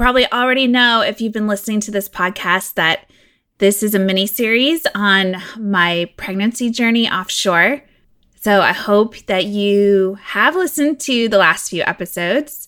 probably already know if you've been listening to this podcast that this is a mini series on my pregnancy journey offshore. So I hope that you have listened to the last few episodes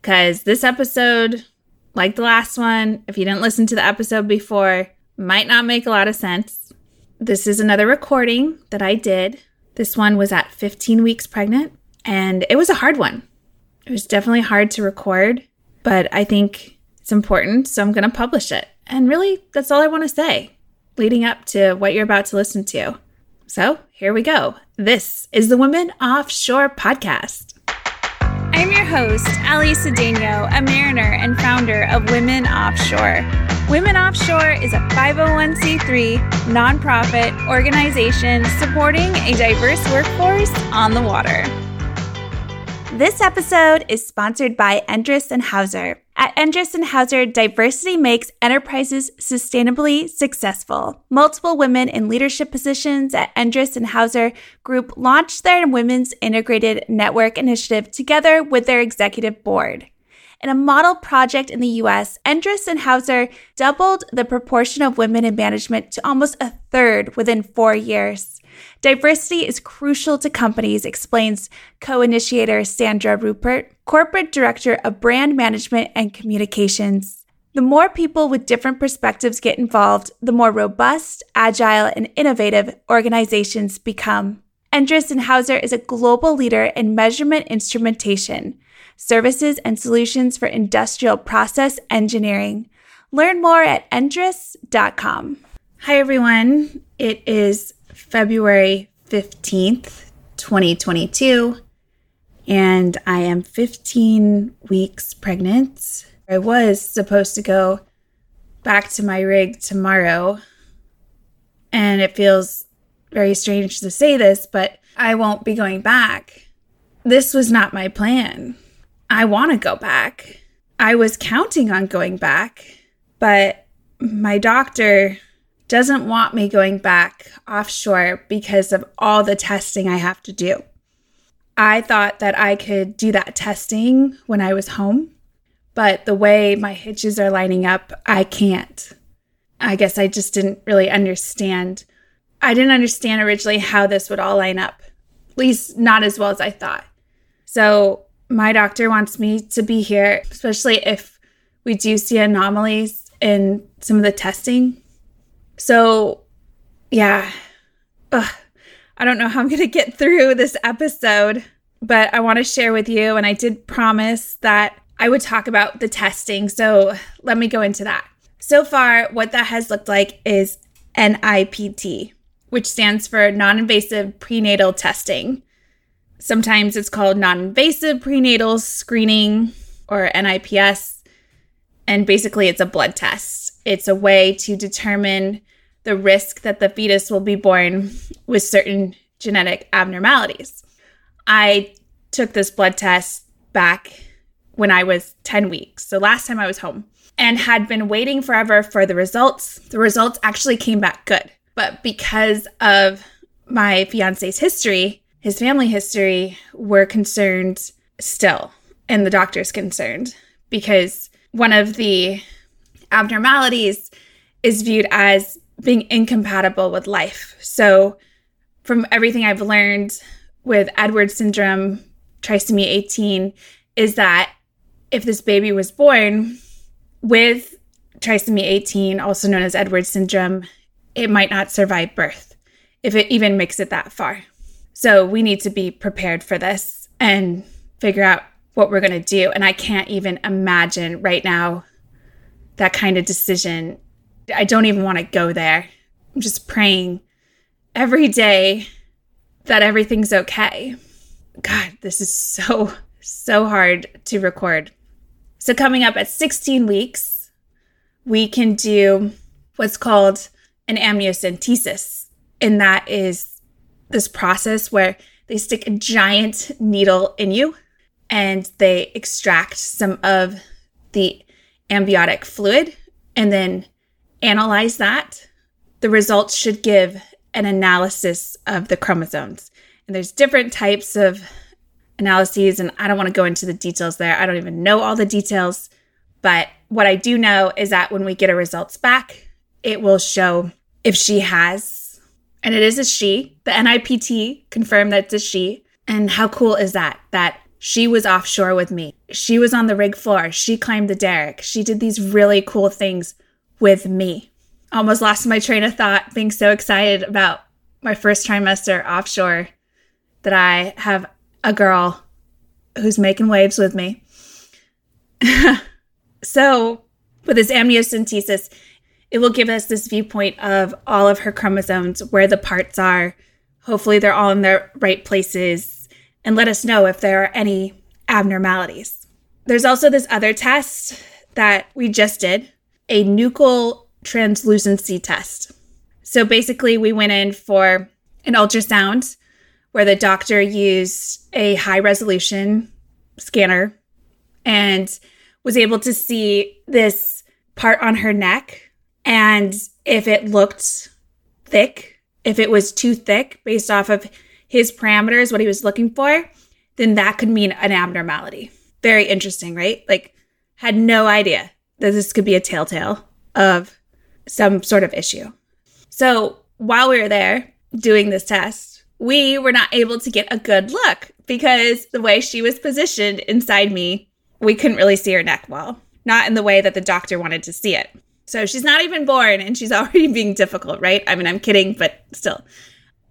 because this episode, like the last one, if you didn't listen to the episode before, might not make a lot of sense. This is another recording that I did. This one was at 15 weeks pregnant, and it was a hard one. It was definitely hard to record, but I think it's important, so I'm going to publish it. And really, that's all I want to say leading up to what you're about to listen to. So here we go. This is the Women Offshore Podcast. I'm your host, Ali Cedeno, a mariner and founder of Women Offshore. Women Offshore is a 501c3 nonprofit organization supporting a diverse workforce on the water. This episode is sponsored by Endress and Hauser. At Endress and Hauser, diversity makes enterprises sustainably successful. Multiple women in leadership positions at Endress and Hauser Group launched their Women's Integrated Network initiative together with their executive board. In a model project in the US, Endress and Hauser doubled the proportion of women in management to almost a third within four years. Diversity is crucial to companies, explains co initiator Sandra Rupert, corporate director of brand management and communications. The more people with different perspectives get involved, the more robust, agile, and innovative organizations become. Endress and Hauser is a global leader in measurement instrumentation, services, and solutions for industrial process engineering. Learn more at endress.com. Hi, everyone. It is February 15th, 2022, and I am 15 weeks pregnant. I was supposed to go back to my rig tomorrow, and it feels very strange to say this, but I won't be going back. This was not my plan. I want to go back. I was counting on going back, but my doctor doesn't want me going back offshore because of all the testing I have to do. I thought that I could do that testing when I was home, but the way my hitches are lining up, I can't. I guess I just didn't really understand. I didn't understand originally how this would all line up, at least not as well as I thought. So, my doctor wants me to be here, especially if we do see anomalies in some of the testing so, yeah. Ugh, I don't know how I'm going to get through this episode, but I want to share with you. And I did promise that I would talk about the testing. So, let me go into that. So far, what that has looked like is NIPT, which stands for non invasive prenatal testing. Sometimes it's called non invasive prenatal screening or NIPS. And basically, it's a blood test. It's a way to determine the risk that the fetus will be born with certain genetic abnormalities. I took this blood test back when I was 10 weeks. So last time I was home and had been waiting forever for the results. The results actually came back good. But because of my fiance's history, his family history, we're concerned still. And the doctor's concerned because one of the abnormalities is viewed as being incompatible with life. So, from everything I've learned with Edwards syndrome, trisomy 18, is that if this baby was born with trisomy 18, also known as Edwards syndrome, it might not survive birth if it even makes it that far. So, we need to be prepared for this and figure out what we're going to do. And I can't even imagine right now that kind of decision I don't even want to go there. I'm just praying every day that everything's okay. God, this is so, so hard to record. So, coming up at 16 weeks, we can do what's called an amniocentesis. And that is this process where they stick a giant needle in you and they extract some of the amniotic fluid and then analyze that, the results should give an analysis of the chromosomes. And there's different types of analyses, and I don't want to go into the details there. I don't even know all the details, But what I do know is that when we get our results back, it will show if she has, and it is a she, the NIPT confirmed that it's a she. And how cool is that? That she was offshore with me. She was on the rig floor. She climbed the derrick. She did these really cool things with me. Almost lost my train of thought being so excited about my first trimester offshore that I have a girl who's making waves with me. so, with this amniocentesis, it will give us this viewpoint of all of her chromosomes, where the parts are. Hopefully, they're all in their right places, and let us know if there are any abnormalities. There's also this other test that we just did a nuchal translucency test. So basically, we went in for an ultrasound where the doctor used a high resolution scanner and was able to see this part on her neck. And if it looked thick, if it was too thick based off of his parameters, what he was looking for, then that could mean an abnormality. Very interesting, right? Like, had no idea that this could be a telltale of some sort of issue. So while we were there doing this test, we were not able to get a good look because the way she was positioned inside me, we couldn't really see her neck well, not in the way that the doctor wanted to see it. So she's not even born and she's already being difficult, right? I mean, I'm kidding, but still.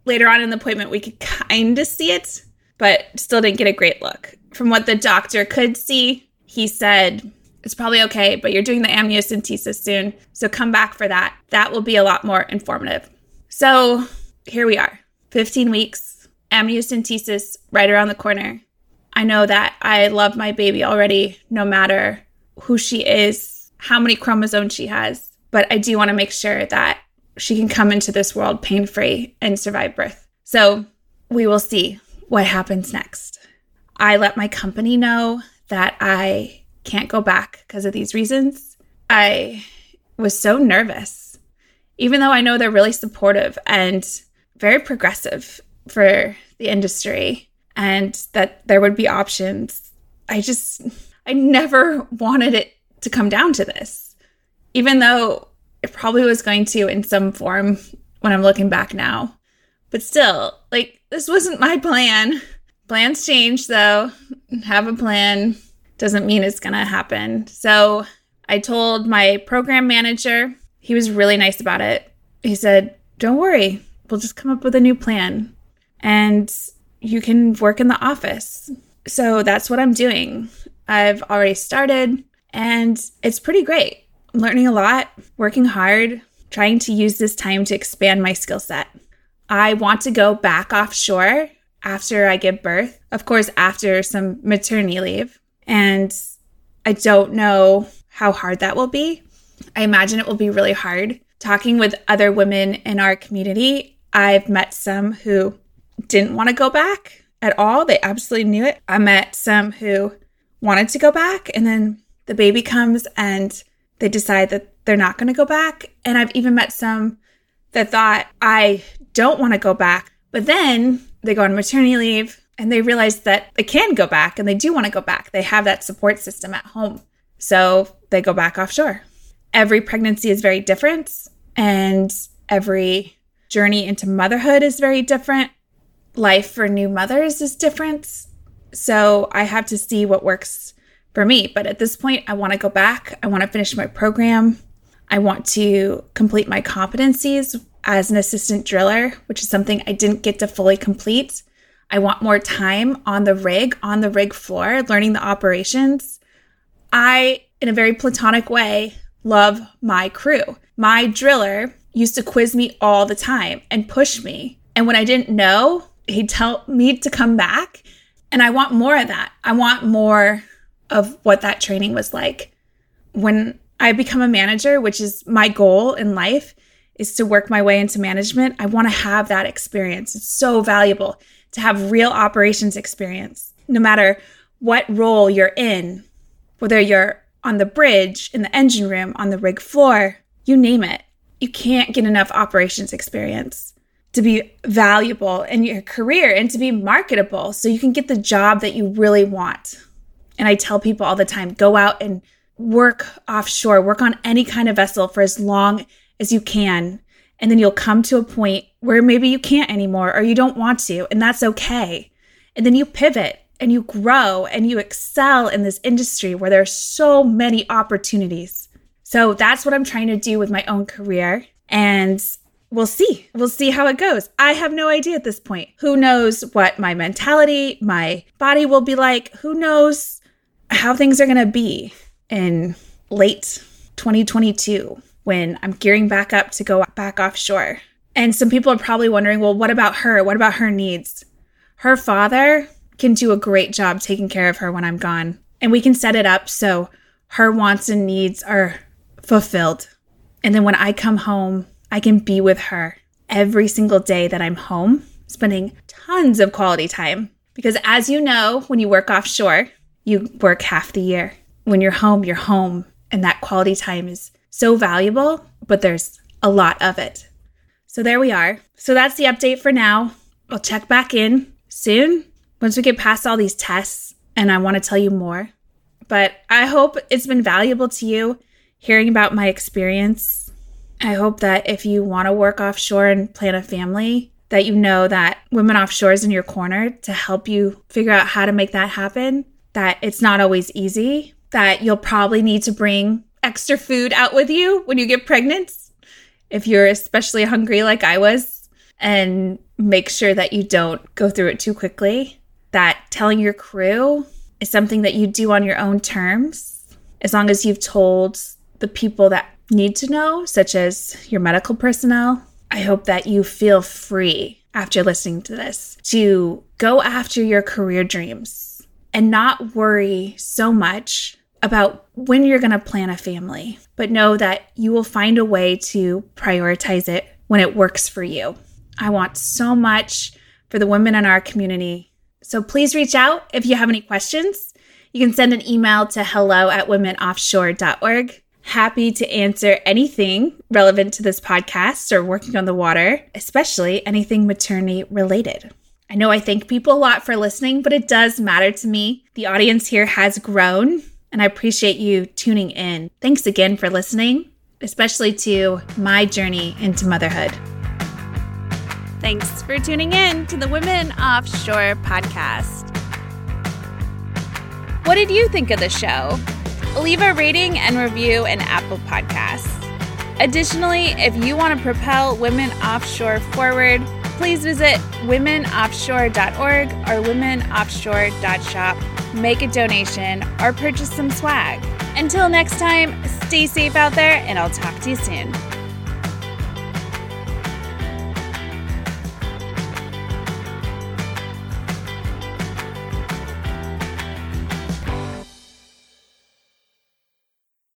Later on in the appointment, we could kind of see it, but still didn't get a great look. From what the doctor could see, he said, It's probably okay, but you're doing the amniocentesis soon. So come back for that. That will be a lot more informative. So here we are 15 weeks, amniocentesis right around the corner. I know that I love my baby already, no matter who she is, how many chromosomes she has. But I do want to make sure that she can come into this world pain free and survive birth. So we will see what happens next. I let my company know that I can't go back because of these reasons. I was so nervous, even though I know they're really supportive and very progressive for the industry and that there would be options. I just, I never wanted it to come down to this, even though it probably was going to in some form when I'm looking back now. But still, like, this wasn't my plan. Plans change, though. Have a plan doesn't mean it's going to happen. So I told my program manager, he was really nice about it. He said, Don't worry, we'll just come up with a new plan and you can work in the office. So that's what I'm doing. I've already started and it's pretty great. I'm learning a lot, working hard, trying to use this time to expand my skill set. I want to go back offshore after I give birth, of course, after some maternity leave. And I don't know how hard that will be. I imagine it will be really hard. Talking with other women in our community, I've met some who didn't want to go back at all. They absolutely knew it. I met some who wanted to go back, and then the baby comes and they decide that they're not going to go back. And I've even met some that thought, I don't want to go back. But then they go on maternity leave and they realize that they can go back and they do want to go back. They have that support system at home. So they go back offshore. Every pregnancy is very different, and every journey into motherhood is very different. Life for new mothers is different. So I have to see what works for me. But at this point, I want to go back. I want to finish my program. I want to complete my competencies as an assistant driller, which is something I didn't get to fully complete. I want more time on the rig, on the rig floor, learning the operations. I, in a very platonic way, love my crew. My driller used to quiz me all the time and push me. And when I didn't know, he'd tell me to come back. And I want more of that. I want more of what that training was like. When I become a manager, which is my goal in life, is to work my way into management. I want to have that experience. It's so valuable to have real operations experience, no matter what role you're in, whether you're on the bridge, in the engine room, on the rig floor, you name it you can't get enough operations experience to be valuable in your career and to be marketable so you can get the job that you really want. And I tell people all the time go out and work offshore, work on any kind of vessel for as long as you can. And then you'll come to a point where maybe you can't anymore or you don't want to, and that's okay. And then you pivot and you grow and you excel in this industry where there are so many opportunities. So that's what I'm trying to do with my own career. And we'll see. We'll see how it goes. I have no idea at this point. Who knows what my mentality, my body will be like? Who knows how things are going to be in late 2022 when I'm gearing back up to go back offshore? And some people are probably wondering, well, what about her? What about her needs? Her father can do a great job taking care of her when I'm gone. And we can set it up so her wants and needs are fulfilled. And then when I come home, I can be with her every single day that I'm home, spending tons of quality time. Because as you know, when you work offshore, you work half the year. When you're home, you're home. And that quality time is so valuable, but there's a lot of it. So there we are. So that's the update for now. I'll check back in soon once we get past all these tests and I want to tell you more. But I hope it's been valuable to you hearing about my experience. I hope that if you want to work offshore and plan a family, that you know that Women Offshore is in your corner to help you figure out how to make that happen, that it's not always easy, that you'll probably need to bring extra food out with you when you get pregnant if you're especially hungry like I was, and make sure that you don't go through it too quickly that telling your crew is something that you do on your own terms, as long as you've told the people that need to know, such as your medical personnel. I hope that you feel free after listening to this to go after your career dreams and not worry so much about when you're going to plan a family, but know that you will find a way to prioritize it when it works for you. I want so much for the women in our community so please reach out if you have any questions. You can send an email to hello at womenoffshore.org. Happy to answer anything relevant to this podcast or working on the water, especially anything maternity related. I know I thank people a lot for listening, but it does matter to me. The audience here has grown, and I appreciate you tuning in. Thanks again for listening, especially to my journey into motherhood. Thanks for tuning in to the Women Offshore podcast. What did you think of the show? Leave a rating and review in Apple Podcasts. Additionally, if you want to propel women offshore forward, please visit womenoffshore.org or womenoffshore.shop, make a donation, or purchase some swag. Until next time, stay safe out there, and I'll talk to you soon.